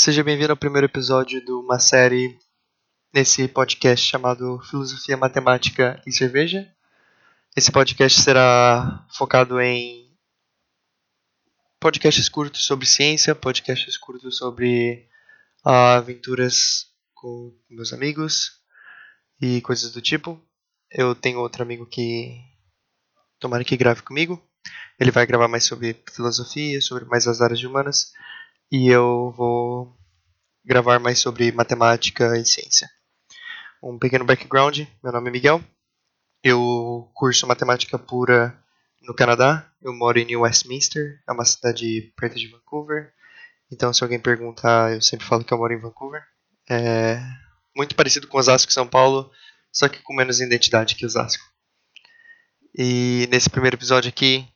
seja bem-vindo ao primeiro episódio de uma série nesse podcast chamado Filosofia, Matemática e Cerveja. Esse podcast será focado em podcasts curtos sobre ciência, podcasts curtos sobre uh, aventuras com meus amigos e coisas do tipo. Eu tenho outro amigo que tomara que grave comigo. Ele vai gravar mais sobre filosofia, sobre mais as áreas humanas e eu vou gravar mais sobre matemática e ciência. Um pequeno background: meu nome é Miguel, eu curso matemática pura no Canadá, eu moro em New Westminster, é uma cidade perto de Vancouver. Então, se alguém perguntar, eu sempre falo que eu moro em Vancouver. É muito parecido com Osasco e São Paulo, só que com menos identidade que Osasco. E nesse primeiro episódio aqui,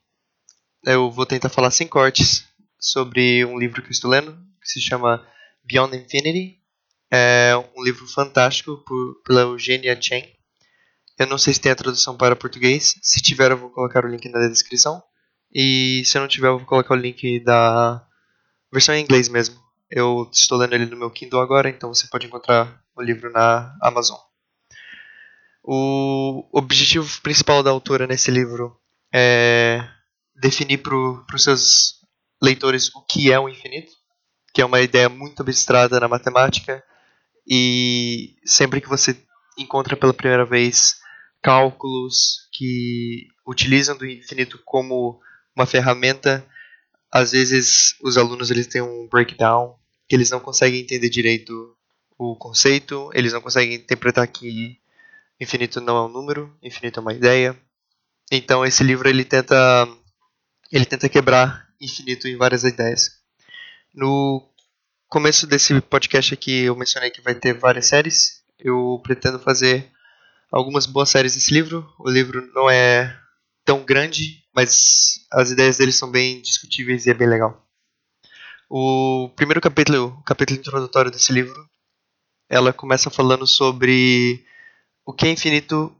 eu vou tentar falar sem cortes sobre um livro que eu estou lendo, que se chama Beyond Infinity. É um livro fantástico por, pela Eugenia Chen. Eu não sei se tem a tradução para português. Se tiver, eu vou colocar o link na descrição. E se não tiver, eu vou colocar o link da versão em inglês mesmo. Eu estou lendo ele no meu Kindle agora, então você pode encontrar o livro na Amazon. O objetivo principal da autora nesse livro é definir para os seus leitores o que é o infinito, que é uma ideia muito abstrata na matemática, e sempre que você encontra pela primeira vez cálculos que utilizam do infinito como uma ferramenta, às vezes os alunos eles têm um breakdown que eles não conseguem entender direito o conceito, eles não conseguem interpretar que infinito não é um número, infinito é uma ideia. Então esse livro ele tenta ele tenta quebrar infinito em várias ideias. No começo desse podcast aqui eu mencionei que vai ter várias séries. Eu pretendo fazer algumas boas séries desse livro. O livro não é tão grande, mas as ideias dele são bem discutíveis e é bem legal. O primeiro capítulo, o capítulo introdutório desse livro, ela começa falando sobre o que é infinito.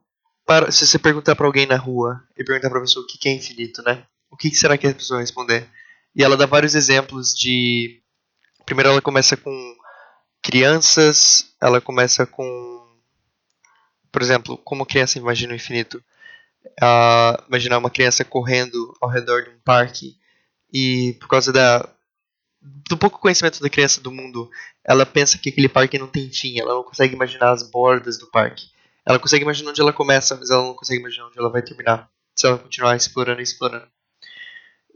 Para, se você perguntar para alguém na rua e perguntar para a pessoa o que é infinito, né? O que será que a pessoa vai responder? E ela dá vários exemplos de. Primeiro, ela começa com crianças, ela começa com. Por exemplo, como criança imagina o infinito. Uh, imaginar uma criança correndo ao redor de um parque e por causa da do pouco conhecimento da criança do mundo, ela pensa que aquele parque não tem fim, ela não consegue imaginar as bordas do parque. Ela consegue imaginar onde ela começa, mas ela não consegue imaginar onde ela vai terminar, se ela continuar explorando e explorando.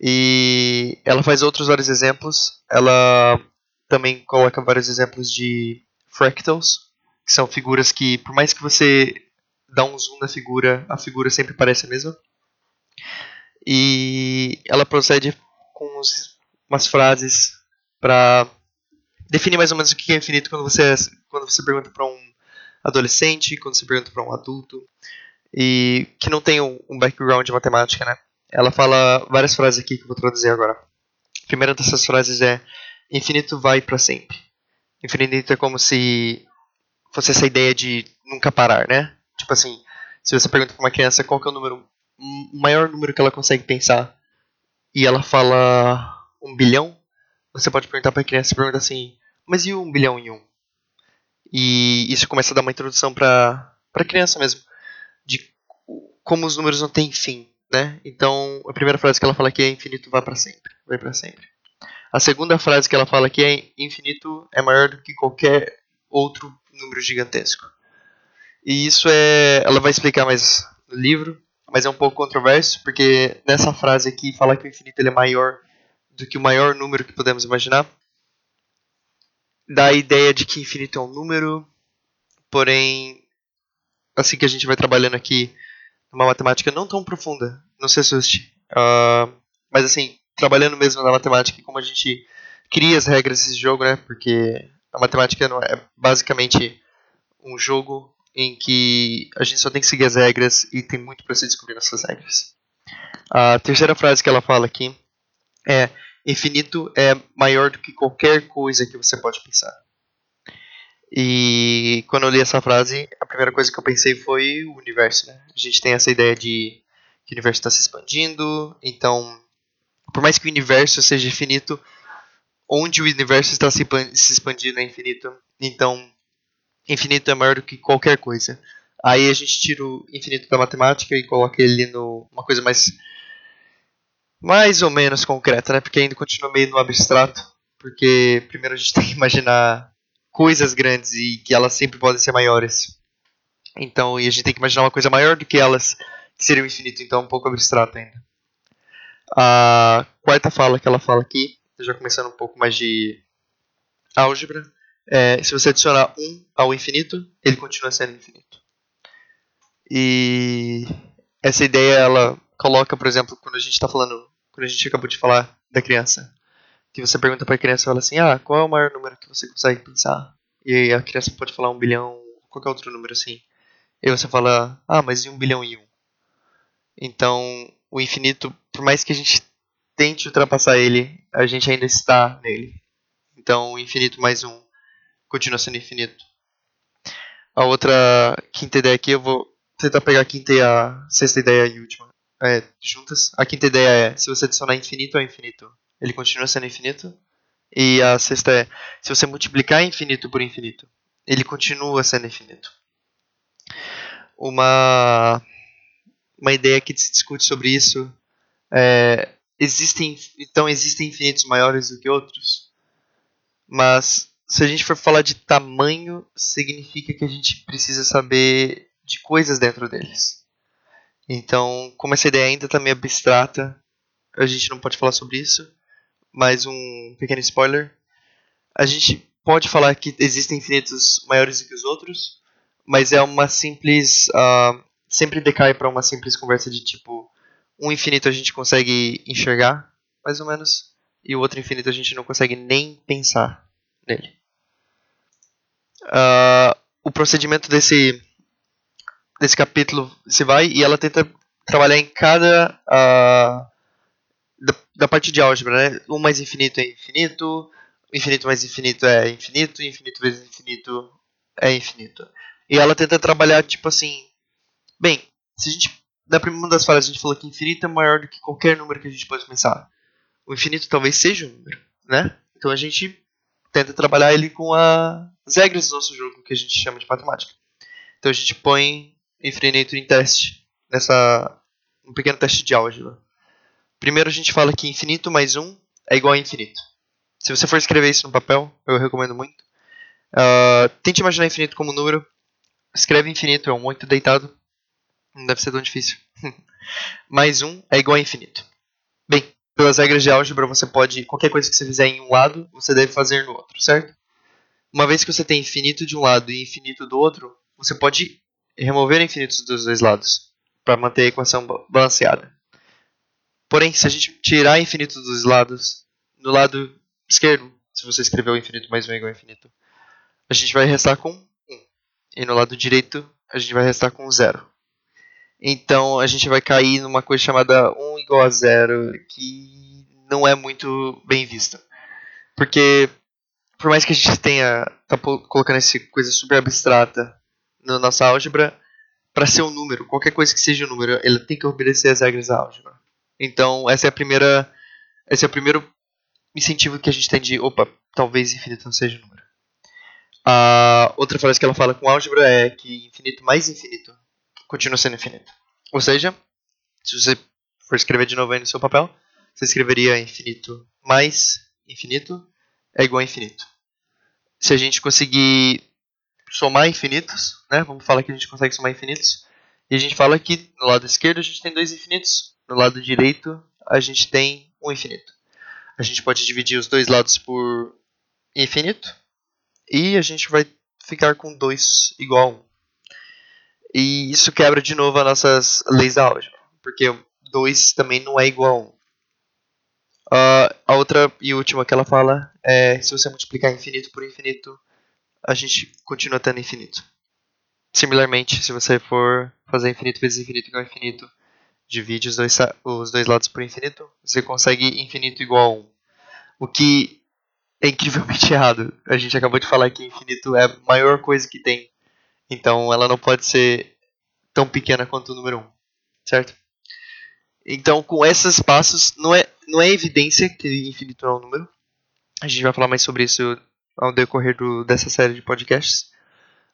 E ela faz outros vários exemplos. Ela também coloca vários exemplos de fractals, que são figuras que, por mais que você dá um zoom na figura, a figura sempre parece a mesma. E ela procede com uns, umas frases para definir mais ou menos o que é infinito quando você quando você pergunta para um adolescente, quando você pergunta para um adulto e que não tem um, um background de matemática, né? Ela fala várias frases aqui que eu vou traduzir agora. A primeira dessas frases é: Infinito vai para sempre. Infinito é como se fosse essa ideia de nunca parar, né? Tipo assim, se você pergunta para uma criança qual é o número, maior número que ela consegue pensar, e ela fala um bilhão, você pode perguntar para a criança, pergunta assim, mas e um bilhão em um? E isso começa a dar uma introdução para a criança mesmo, de como os números não têm fim né? Então, a primeira frase que ela fala aqui é infinito vai para sempre, vai para sempre. A segunda frase que ela fala aqui é infinito é maior do que qualquer outro número gigantesco. E isso é, ela vai explicar mais no livro, mas é um pouco controverso, porque nessa frase aqui fala que o infinito ele é maior do que o maior número que podemos imaginar. Dá a ideia de que infinito é um número, porém, assim que a gente vai trabalhando aqui uma matemática não tão profunda, não se assuste. Uh, mas assim, trabalhando mesmo na matemática, como a gente cria as regras desse jogo, né? Porque a matemática não é basicamente um jogo em que a gente só tem que seguir as regras e tem muito para se descobrir nessas regras. A terceira frase que ela fala aqui é: infinito é maior do que qualquer coisa que você pode pensar. E quando eu li essa frase, a primeira coisa que eu pensei foi o universo. Né? A gente tem essa ideia de que o universo está se expandindo, então, por mais que o universo seja infinito, onde o universo está se expandindo é infinito. Então, infinito é maior do que qualquer coisa. Aí a gente tira o infinito da matemática e coloca ele numa coisa mais mais ou menos concreta, né? Porque ainda continua meio no abstrato, porque primeiro a gente tem que imaginar coisas grandes e que elas sempre podem ser maiores. Então, e a gente tem que imaginar uma coisa maior do que elas, que seria o infinito, então é um pouco abstrato ainda. A quarta fala que ela fala aqui, já começando um pouco mais de álgebra, é, se você adicionar 1 ao infinito, ele continua sendo infinito. E essa ideia ela coloca, por exemplo, quando a gente está falando, quando a gente acabou de falar da criança, que você pergunta para a criança, fala assim, ah, qual é o maior número que você consegue pensar? E a criança pode falar um bilhão, qualquer outro número assim. E você fala, ah, mas e um bilhão e um? Então, o infinito, por mais que a gente tente ultrapassar ele, a gente ainda está nele. Então, o infinito mais um continua sendo infinito. A outra quinta ideia aqui, eu vou tentar pegar a quinta e a sexta ideia e última é, juntas. A quinta ideia é, se você adicionar infinito ao infinito, ele continua sendo infinito. E a sexta é, se você multiplicar infinito por infinito, ele continua sendo infinito. Uma, uma ideia que se discute sobre isso é, existem, então existem infinitos maiores do que outros, mas se a gente for falar de tamanho, significa que a gente precisa saber de coisas dentro deles. Então, como essa ideia ainda está meio abstrata, a gente não pode falar sobre isso. Mais um pequeno spoiler. A gente pode falar que existem infinitos maiores do que os outros, mas é uma simples. Uh, sempre decai para uma simples conversa de tipo: um infinito a gente consegue enxergar, mais ou menos, e o outro infinito a gente não consegue nem pensar nele. Uh, o procedimento desse desse capítulo se vai e ela tenta trabalhar em cada uh, da, da, parte de álgebra, né? Um mais infinito é infinito, infinito mais infinito é infinito, infinito vezes infinito é infinito. E ela tenta trabalhar tipo assim, bem, se a gente na primeira das falas a gente falou que infinito é maior do que qualquer número que a gente pode pensar. O infinito talvez seja um número, né? Então a gente tenta trabalhar ele com a, as regras do nosso jogo, que a gente chama de matemática. Então a gente põe infinito em teste, nessa um pequeno teste de álgebra. Primeiro a gente fala que infinito mais 1 é igual a infinito. Se você for escrever isso no papel, eu recomendo muito. Uh, tente imaginar infinito como um número. Escreve infinito, é um muito deitado. Não deve ser tão difícil. mais 1 é igual a infinito. Bem, pelas regras de álgebra, você pode. Qualquer coisa que você fizer em um lado, você deve fazer no outro, certo? Uma vez que você tem infinito de um lado e infinito do outro, você pode remover infinitos dos dois lados para manter a equação balanceada. Porém, se a gente tirar infinito dos lados, no lado esquerdo, se você escrever o infinito mais 1 igual a infinito, a gente vai restar com 1. E no lado direito, a gente vai restar com 0. Então, a gente vai cair numa coisa chamada 1 igual a 0, que não é muito bem vista. Porque, por mais que a gente tenha tá colocando essa coisa super abstrata na nossa álgebra, para ser um número, qualquer coisa que seja um número, ele tem que obedecer as regras da álgebra. Então, essa é a primeira, esse é o primeiro incentivo que a gente tem de, opa, talvez infinito não seja número. A outra frase que ela fala com álgebra é que infinito mais infinito continua sendo infinito. Ou seja, se você for escrever de novo aí no seu papel, você escreveria infinito mais infinito é igual a infinito. Se a gente conseguir somar infinitos, né? Vamos falar que a gente consegue somar infinitos. E a gente fala que no lado esquerdo a gente tem dois infinitos, no lado direito a gente tem um infinito. A gente pode dividir os dois lados por infinito e a gente vai ficar com 2 igual a 1. Um. E isso quebra de novo as nossas leis da álgebra, porque 2 também não é igual a 1. Um. Uh, a outra e última que ela fala é se você multiplicar infinito por infinito, a gente continua tendo infinito. Similarmente, se você for fazer infinito vezes infinito igual a infinito, divide os dois, os dois lados por infinito, você consegue infinito igual a 1. O que é incrivelmente errado. A gente acabou de falar que infinito é a maior coisa que tem. Então ela não pode ser tão pequena quanto o número 1. Certo? Então, com esses passos, não é, não é evidência que infinito é um número. A gente vai falar mais sobre isso ao decorrer do, dessa série de podcasts.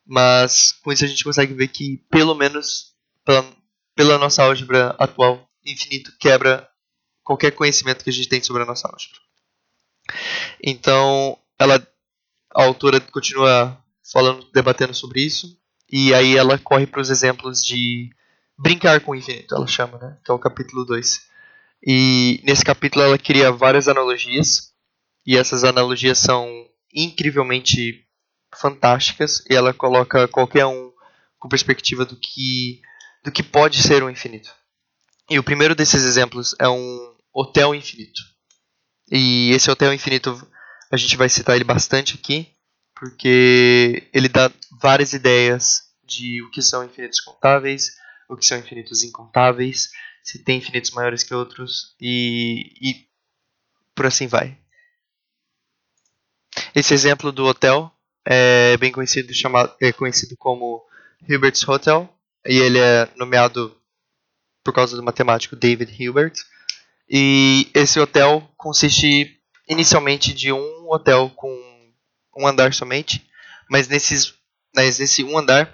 Mas com isso a gente consegue ver que, pelo menos pela, pela nossa álgebra atual, infinito quebra qualquer conhecimento que a gente tem sobre a nossa álgebra. Então, ela, a autora continua falando, debatendo sobre isso, e aí ela corre para os exemplos de brincar com o infinito, ela chama, né? Que é o capítulo 2. E nesse capítulo ela cria várias analogias, e essas analogias são incrivelmente fantásticas, e ela coloca qualquer um com perspectiva do que do que pode ser o infinito. E o primeiro desses exemplos é um hotel infinito. E esse hotel infinito a gente vai citar ele bastante aqui, porque ele dá várias ideias de o que são infinitos contáveis, o que são infinitos incontáveis, se tem infinitos maiores que outros e, e por assim vai. Esse exemplo do hotel é bem conhecido, chamado, é conhecido como Hilbert's Hotel e ele é nomeado por causa do matemático David Hilbert. E esse hotel consiste inicialmente de um hotel com um andar somente, mas nesses, mas nesse um andar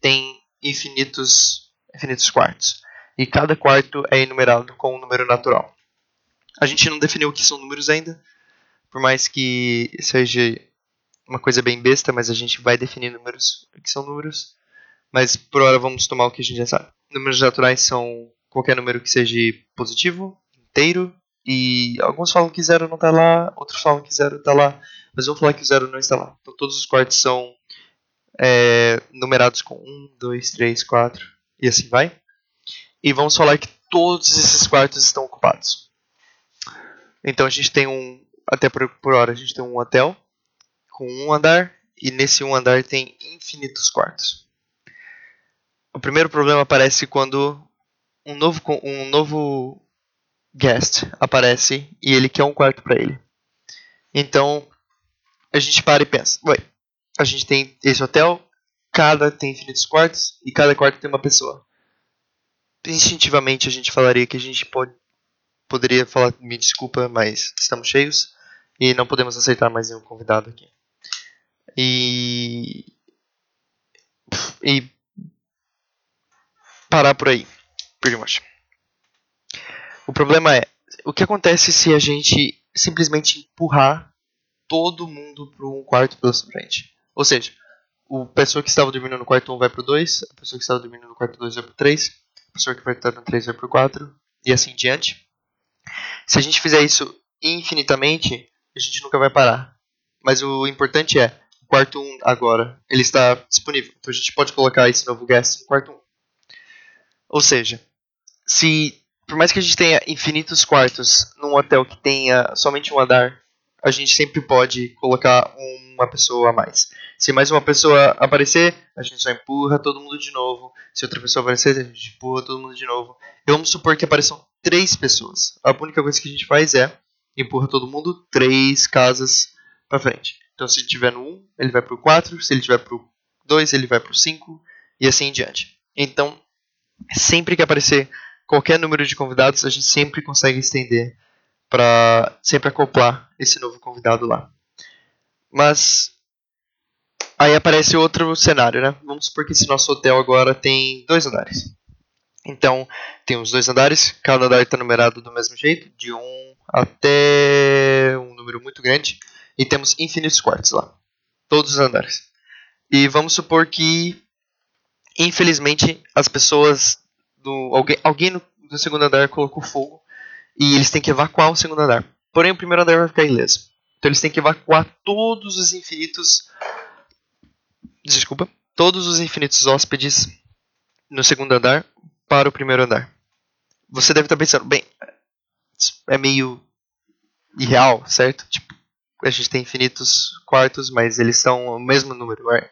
tem infinitos, infinitos quartos. E cada quarto é enumerado com um número natural. A gente não definiu o que são números ainda, por mais que seja uma coisa bem besta, mas a gente vai definir números, o que são números. Mas por hora vamos tomar o que a gente já sabe. Números naturais são qualquer número que seja positivo, inteiro, e alguns falam que zero não está lá, outros falam que zero está lá, mas vamos falar que o zero não está lá. Então todos os quartos são é, numerados com 1, 2, 3, 4 e assim vai. E vamos falar que todos esses quartos estão ocupados. Então a gente tem um, até por, por hora, a gente tem um hotel com um andar e nesse um andar tem infinitos quartos. O primeiro problema aparece quando um novo, um novo guest aparece e ele quer um quarto para ele. Então a gente para e pensa: Ué, a gente tem esse hotel, cada tem infinitos quartos e cada quarto tem uma pessoa. Instintivamente a gente falaria que a gente pode, poderia falar: Me desculpa, mas estamos cheios e não podemos aceitar mais nenhum convidado aqui. E. E parar por aí, pretty much. O problema é, o que acontece se a gente simplesmente empurrar todo mundo para um quarto pela frente? Ou seja, a pessoa que estava dormindo no quarto 1 vai para o 2, a pessoa que estava dormindo no quarto 2 vai para o 3, a pessoa que vai estar no 3 vai para o 4, e assim em diante. Se a gente fizer isso infinitamente, a gente nunca vai parar. Mas o importante é, o quarto 1 agora, ele está disponível. Então a gente pode colocar esse novo guest no quarto 1. Ou seja, se por mais que a gente tenha infinitos quartos num hotel que tenha somente um andar, a gente sempre pode colocar uma pessoa a mais. Se mais uma pessoa aparecer, a gente só empurra todo mundo de novo. Se outra pessoa aparecer, a gente empurra todo mundo de novo. E vamos supor que apareçam três pessoas. A única coisa que a gente faz é empurra todo mundo três casas para frente. Então, se ele tiver no 1, ele vai para o 4. Se ele tiver para o 2, ele vai para o 5. E assim em diante. Então, sempre que aparecer qualquer número de convidados, a gente sempre consegue estender para sempre acoplar esse novo convidado lá. Mas aí aparece outro cenário, né? Vamos supor que esse nosso hotel agora tem dois andares. Então, tem os dois andares, cada andar está numerado do mesmo jeito, de um até um número muito grande, e temos infinitos quartos lá, todos os andares. E vamos supor que infelizmente, as pessoas do alguém, alguém no, no, segundo andar colocou fogo e eles têm que evacuar o segundo andar. Porém, o primeiro andar vai ficar ileso. Então eles têm que evacuar todos os infinitos desculpa, todos os infinitos hóspedes no segundo andar para o primeiro andar. Você deve estar pensando, bem, é meio irreal, certo? Tipo, a gente tem infinitos quartos, mas eles são o mesmo número. É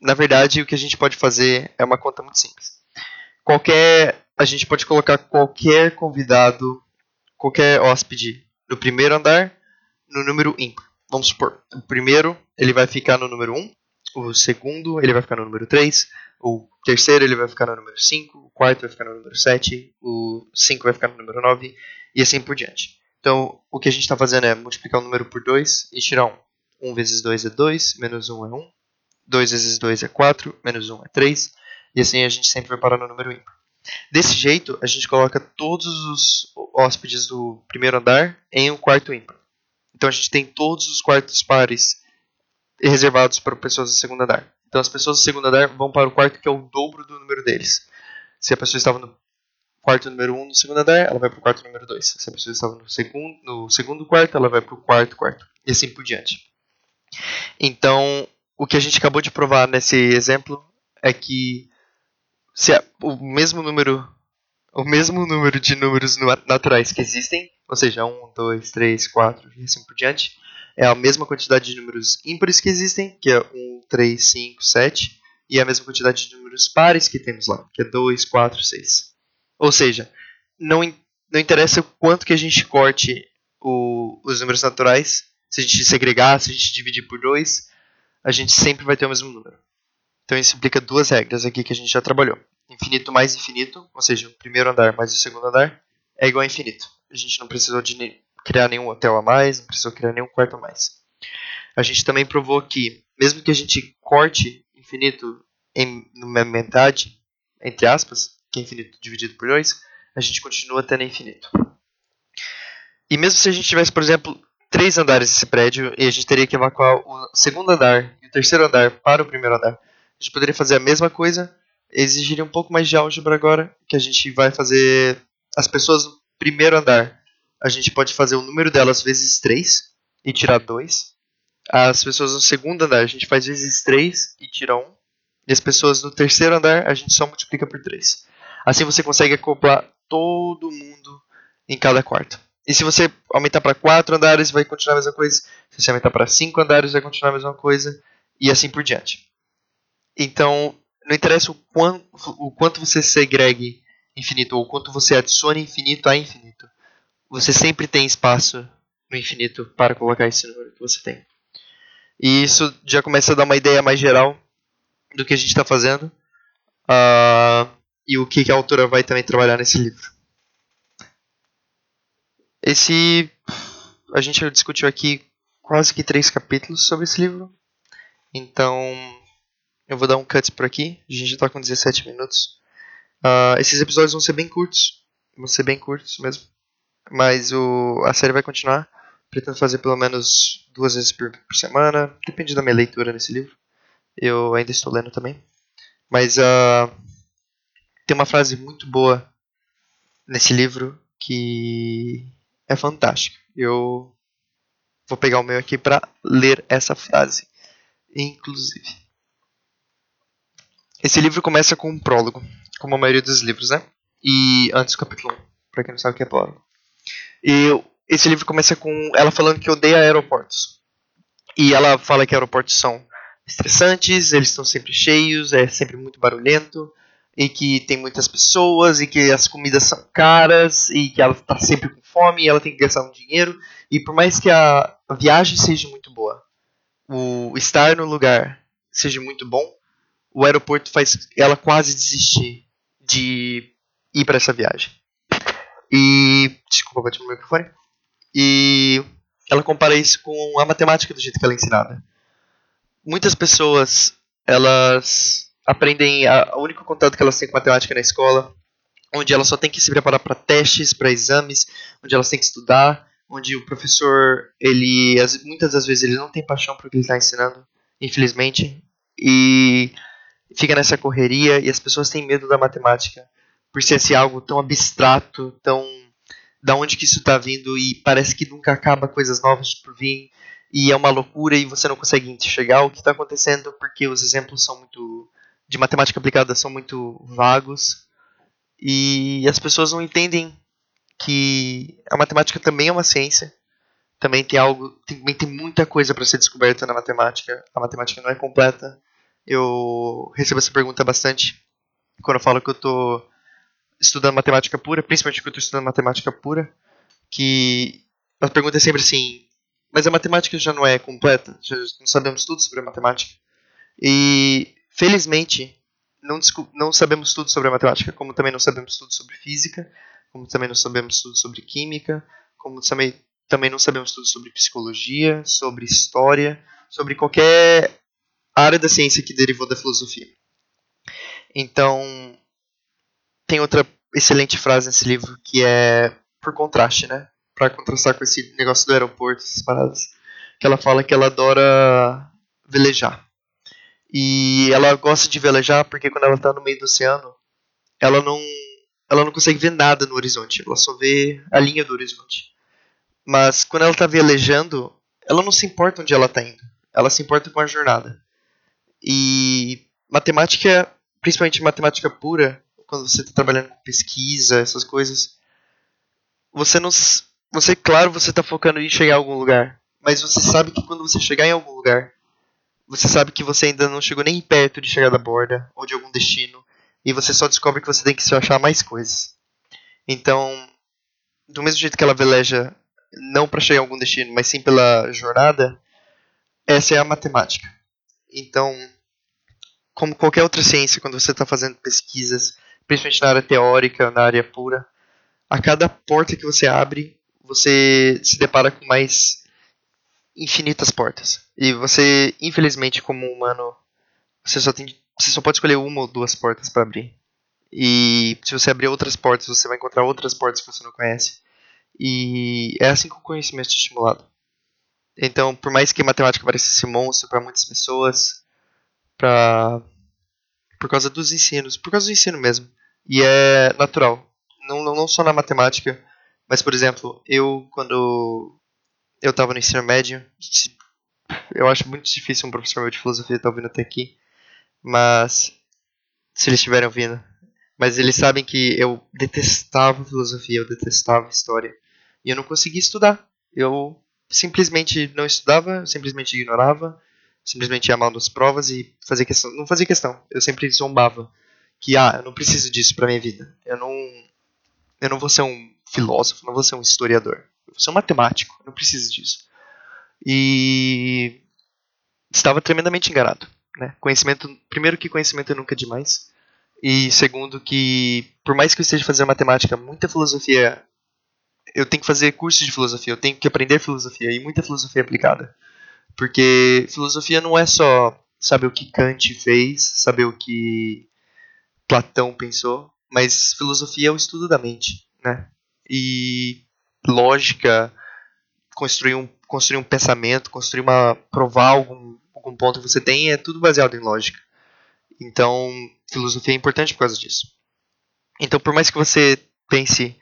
na verdade, o que a gente pode fazer é uma conta muito simples. Qualquer, a gente pode colocar qualquer convidado, qualquer hóspede no primeiro andar no número ímpar. Vamos supor, o primeiro ele vai ficar no número 1, o segundo ele vai ficar no número 3, o terceiro ele vai ficar no número 5, o quarto vai ficar no número 7, o 5 vai ficar no número 9 e assim por diante. Então, o que a gente está fazendo é multiplicar o número por 2 e tirar 1. 1 vezes 2 é 2, menos 1 é 1. 2 vezes 2 é 4, menos 1 é 3. E assim a gente sempre vai parar no número ímpar. Desse jeito, a gente coloca todos os hóspedes do primeiro andar em um quarto ímpar. Então a gente tem todos os quartos pares reservados para pessoas do segundo andar. Então as pessoas do segundo andar vão para o quarto que é o dobro do número deles. Se a pessoa estava no quarto número 1 um no segundo andar, ela vai para o quarto número 2. Se a pessoa estava no segundo, no segundo quarto, ela vai para o quarto quarto. E assim por diante. Então, o que a gente acabou de provar nesse exemplo é que se a, o mesmo número o mesmo número de números naturais que existem, ou seja, 1, 2, 3, 4 e assim por diante, é a mesma quantidade de números ímpares que existem, que é 1, 3, 5, 7, e a mesma quantidade de números pares que temos lá, que é 2, 4, 6. Ou seja, não, não interessa o quanto que a gente corte o, os números naturais, se a gente segregar, se a gente dividir por 2, a gente sempre vai ter o mesmo número. Então isso implica duas regras aqui que a gente já trabalhou. Infinito mais infinito, ou seja, o primeiro andar mais o segundo andar, é igual a infinito. A gente não precisou de criar nenhum hotel a mais, não precisou criar nenhum quarto a mais. A gente também provou que, mesmo que a gente corte infinito em metade, entre aspas, que é infinito dividido por 2, a gente continua tendo infinito. E mesmo se a gente tivesse, por exemplo, três andares nesse prédio e a gente teria que evacuar o segundo andar e o terceiro andar para o primeiro andar, a gente poderia fazer a mesma coisa, exigiria um pouco mais de álgebra agora, que a gente vai fazer as pessoas no primeiro andar. A gente pode fazer o número delas vezes 3 e tirar 2. As pessoas no segundo andar a gente faz vezes 3 e tira 1. E as pessoas no terceiro andar a gente só multiplica por 3. Assim você consegue acoplar todo mundo em cada quarto. E se você aumentar para 4 andares, vai continuar a mesma coisa. Se você aumentar para 5 andares, vai continuar a mesma coisa. E assim por diante. Então, não interessa o quanto, o quanto você segregue infinito ou o quanto você adicione infinito a infinito. Você sempre tem espaço no infinito para colocar esse número que você tem. E isso já começa a dar uma ideia mais geral do que a gente está fazendo uh, e o que, que a autora vai também trabalhar nesse livro. Esse a gente discutiu aqui quase que três capítulos sobre esse livro. Então eu vou dar um cut por aqui. A gente já está com 17 minutos. Uh, esses episódios vão ser bem curtos. Vão ser bem curtos mesmo. Mas o, a série vai continuar. Pretendo fazer pelo menos duas vezes por, por semana. Depende da minha leitura nesse livro. Eu ainda estou lendo também. Mas uh, tem uma frase muito boa nesse livro que é fantástica. Eu vou pegar o meu aqui para ler essa frase, inclusive. Esse livro começa com um prólogo, como a maioria dos livros, né? E antes do capítulo 1, pra quem não sabe o que é prólogo. E esse livro começa com ela falando que odeia aeroportos. E ela fala que aeroportos são estressantes, eles estão sempre cheios, é sempre muito barulhento, e que tem muitas pessoas, e que as comidas são caras, e que ela está sempre com fome, e ela tem que gastar um dinheiro. E por mais que a viagem seja muito boa, o estar no lugar seja muito bom, o aeroporto faz ela quase desistir de ir para essa viagem. E. Desculpa, bati no microfone. E ela compara isso com a matemática do jeito que ela é ensinada. Muitas pessoas, elas aprendem. A, o único contato que elas têm com matemática na escola, onde elas só têm que se preparar para testes, para exames, onde elas têm que estudar, onde o professor, ele muitas das vezes ele não tem paixão por o que ele está ensinando, infelizmente. E fica nessa correria e as pessoas têm medo da matemática por ser esse algo tão abstrato, tão da onde que isso está vindo e parece que nunca acaba coisas novas por vir e é uma loucura e você não consegue enxergar o que está acontecendo porque os exemplos são muito de matemática aplicada são muito vagos e as pessoas não entendem que a matemática também é uma ciência também tem algo também tem muita coisa para ser descoberta na matemática a matemática não é completa eu recebo essa pergunta bastante quando eu falo que eu estou estudando matemática pura, principalmente que eu estou estudando matemática pura, que a pergunta é sempre assim, mas a matemática já não é completa? Já não sabemos tudo sobre a matemática? E, felizmente, não, não sabemos tudo sobre a matemática, como também não sabemos tudo sobre física, como também não sabemos tudo sobre química, como também, também não sabemos tudo sobre psicologia, sobre história, sobre qualquer área da ciência que derivou da filosofia. Então, tem outra excelente frase nesse livro que é por contraste, né? Para contrastar com esse negócio do aeroporto, essas paradas, que ela fala que ela adora velejar. E ela gosta de velejar porque quando ela está no meio do oceano, ela não ela não consegue ver nada no horizonte, ela só vê a linha do horizonte. Mas quando ela está velejando, ela não se importa onde ela está indo, ela se importa com a jornada. E matemática, principalmente matemática pura, quando você está trabalhando com pesquisa, essas coisas, você não, você claro, você está focando em chegar a algum lugar, mas você sabe que quando você chegar em algum lugar, você sabe que você ainda não chegou nem perto de chegar da borda ou de algum destino, e você só descobre que você tem que se achar mais coisas. Então, do mesmo jeito que ela veleja não para chegar a algum destino, mas sim pela jornada, essa é a matemática. Então, como qualquer outra ciência, quando você está fazendo pesquisas, principalmente na área teórica, na área pura, a cada porta que você abre, você se depara com mais infinitas portas. E você, infelizmente, como humano, você só tem, você só pode escolher uma ou duas portas para abrir. E se você abrir outras portas, você vai encontrar outras portas que você não conhece. E é assim que o conhecimento é estimulado. Então, por mais que matemática pareça esse monstro para muitas pessoas, pra, por causa dos ensinos, por causa do ensino mesmo. E é natural. Não, não, não só na matemática, mas, por exemplo, eu, quando eu estava no ensino médio, eu acho muito difícil um professor meu de filosofia estar tá ouvindo até aqui, mas se eles estiverem ouvindo, mas eles sabem que eu detestava filosofia, eu detestava história, e eu não conseguia estudar. Eu simplesmente não estudava, simplesmente ignorava, simplesmente ia mal nas provas e fazia questão, não fazia questão. Eu sempre zombava que ah, eu não preciso disso para minha vida. Eu não eu não vou ser um filósofo, não vou ser um historiador. Eu vou ser um matemático, eu não preciso disso. E estava tremendamente enganado, né? Conhecimento, primeiro que conhecimento é nunca demais. E segundo que por mais que eu esteja fazendo matemática, muita filosofia eu tenho que fazer cursos de filosofia, eu tenho que aprender filosofia e muita filosofia aplicada. Porque filosofia não é só saber o que Kant fez, saber o que Platão pensou, mas filosofia é o estudo da mente, né? E lógica, construir um, construir um pensamento, construir uma provar algum, algum ponto você tem, é tudo baseado em lógica. Então, filosofia é importante por causa disso. Então, por mais que você pense,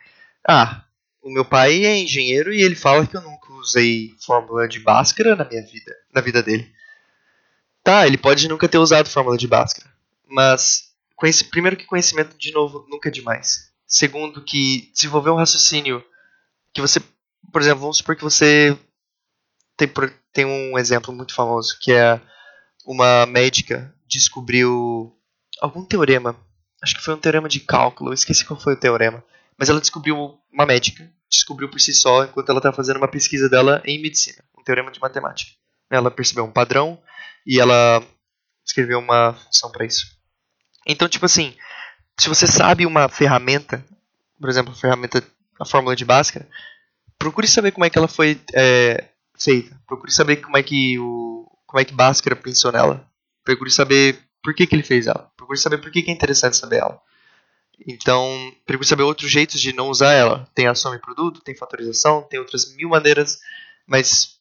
ah, o meu pai é engenheiro e ele fala que eu nunca usei fórmula de Bhaskara na minha vida, na vida dele. Tá, ele pode nunca ter usado fórmula de Bhaskara, mas primeiro que conhecimento de novo nunca é demais. Segundo que desenvolver um raciocínio que você, por exemplo, vamos supor que você tem, tem um exemplo muito famoso que é uma médica descobriu algum teorema, acho que foi um teorema de cálculo, esqueci qual foi o teorema, mas ela descobriu uma médica descobriu por si só enquanto ela estava tá fazendo uma pesquisa dela em medicina, um teorema de matemática. Ela percebeu um padrão e ela escreveu uma função para isso. Então, tipo assim, se você sabe uma ferramenta, por exemplo, a ferramenta, a fórmula de Bhaskara, procure saber como é que ela foi é, feita. Procure saber como é que o como é que Bhaskara pensou nela. Procure saber por que, que ele fez ela. Procure saber por que, que é interessante saber ela. Então, procure saber outros jeitos de não usar ela. Tem ação e produto, tem fatorização, tem outras mil maneiras, mas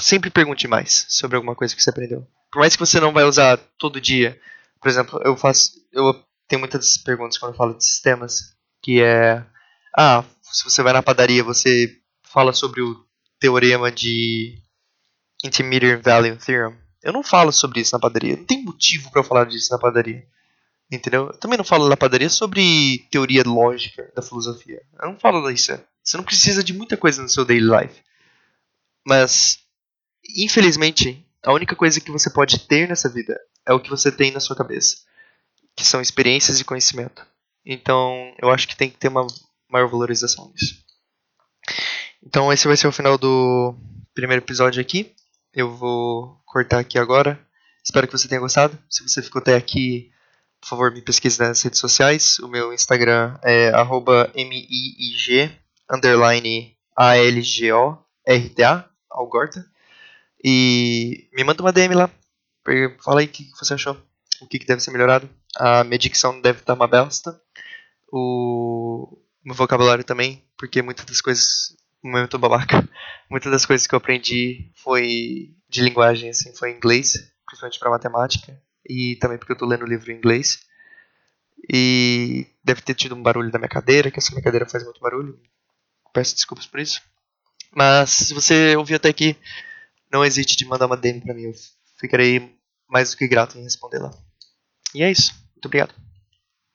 sempre pergunte mais sobre alguma coisa que você aprendeu. Por mais que você não vai usar todo dia. Por exemplo, eu faço, eu tenho muitas perguntas quando eu falo de sistemas, que é, ah, se você vai na padaria, você fala sobre o teorema de Intermediate Value Theorem. Eu não falo sobre isso na padaria. Não tem motivo para eu falar disso na padaria. Entendeu? Eu também não falo na padaria sobre teoria lógica da filosofia. Eu não falo disso. Você não precisa de muita coisa no seu daily life. Mas, infelizmente, a única coisa que você pode ter nessa vida é o que você tem na sua cabeça, que são experiências e conhecimento. Então, eu acho que tem que ter uma maior valorização disso. Então, esse vai ser o final do primeiro episódio aqui. Eu vou cortar aqui agora. Espero que você tenha gostado. Se você ficou até aqui, por favor, me pesquise nas redes sociais. O meu Instagram é miig underline A-L-G-O-R-T-A, Algorta. E me manda uma DM lá. Fala aí o que você achou. O que deve ser melhorado. A minha dicção deve estar uma besta. O meu vocabulário também, porque muitas das coisas. Momento babaca. Muitas das coisas que eu aprendi foi de linguagem, assim, foi em inglês, principalmente para matemática. E também porque eu estou lendo livro em inglês. E deve ter tido um barulho da minha cadeira, que essa minha cadeira faz muito barulho. Peço desculpas por isso. Mas se você ouviu até aqui, não hesite de mandar uma DM para mim. Eu ficarei mais do que grato em responder lá. E é isso. Muito obrigado.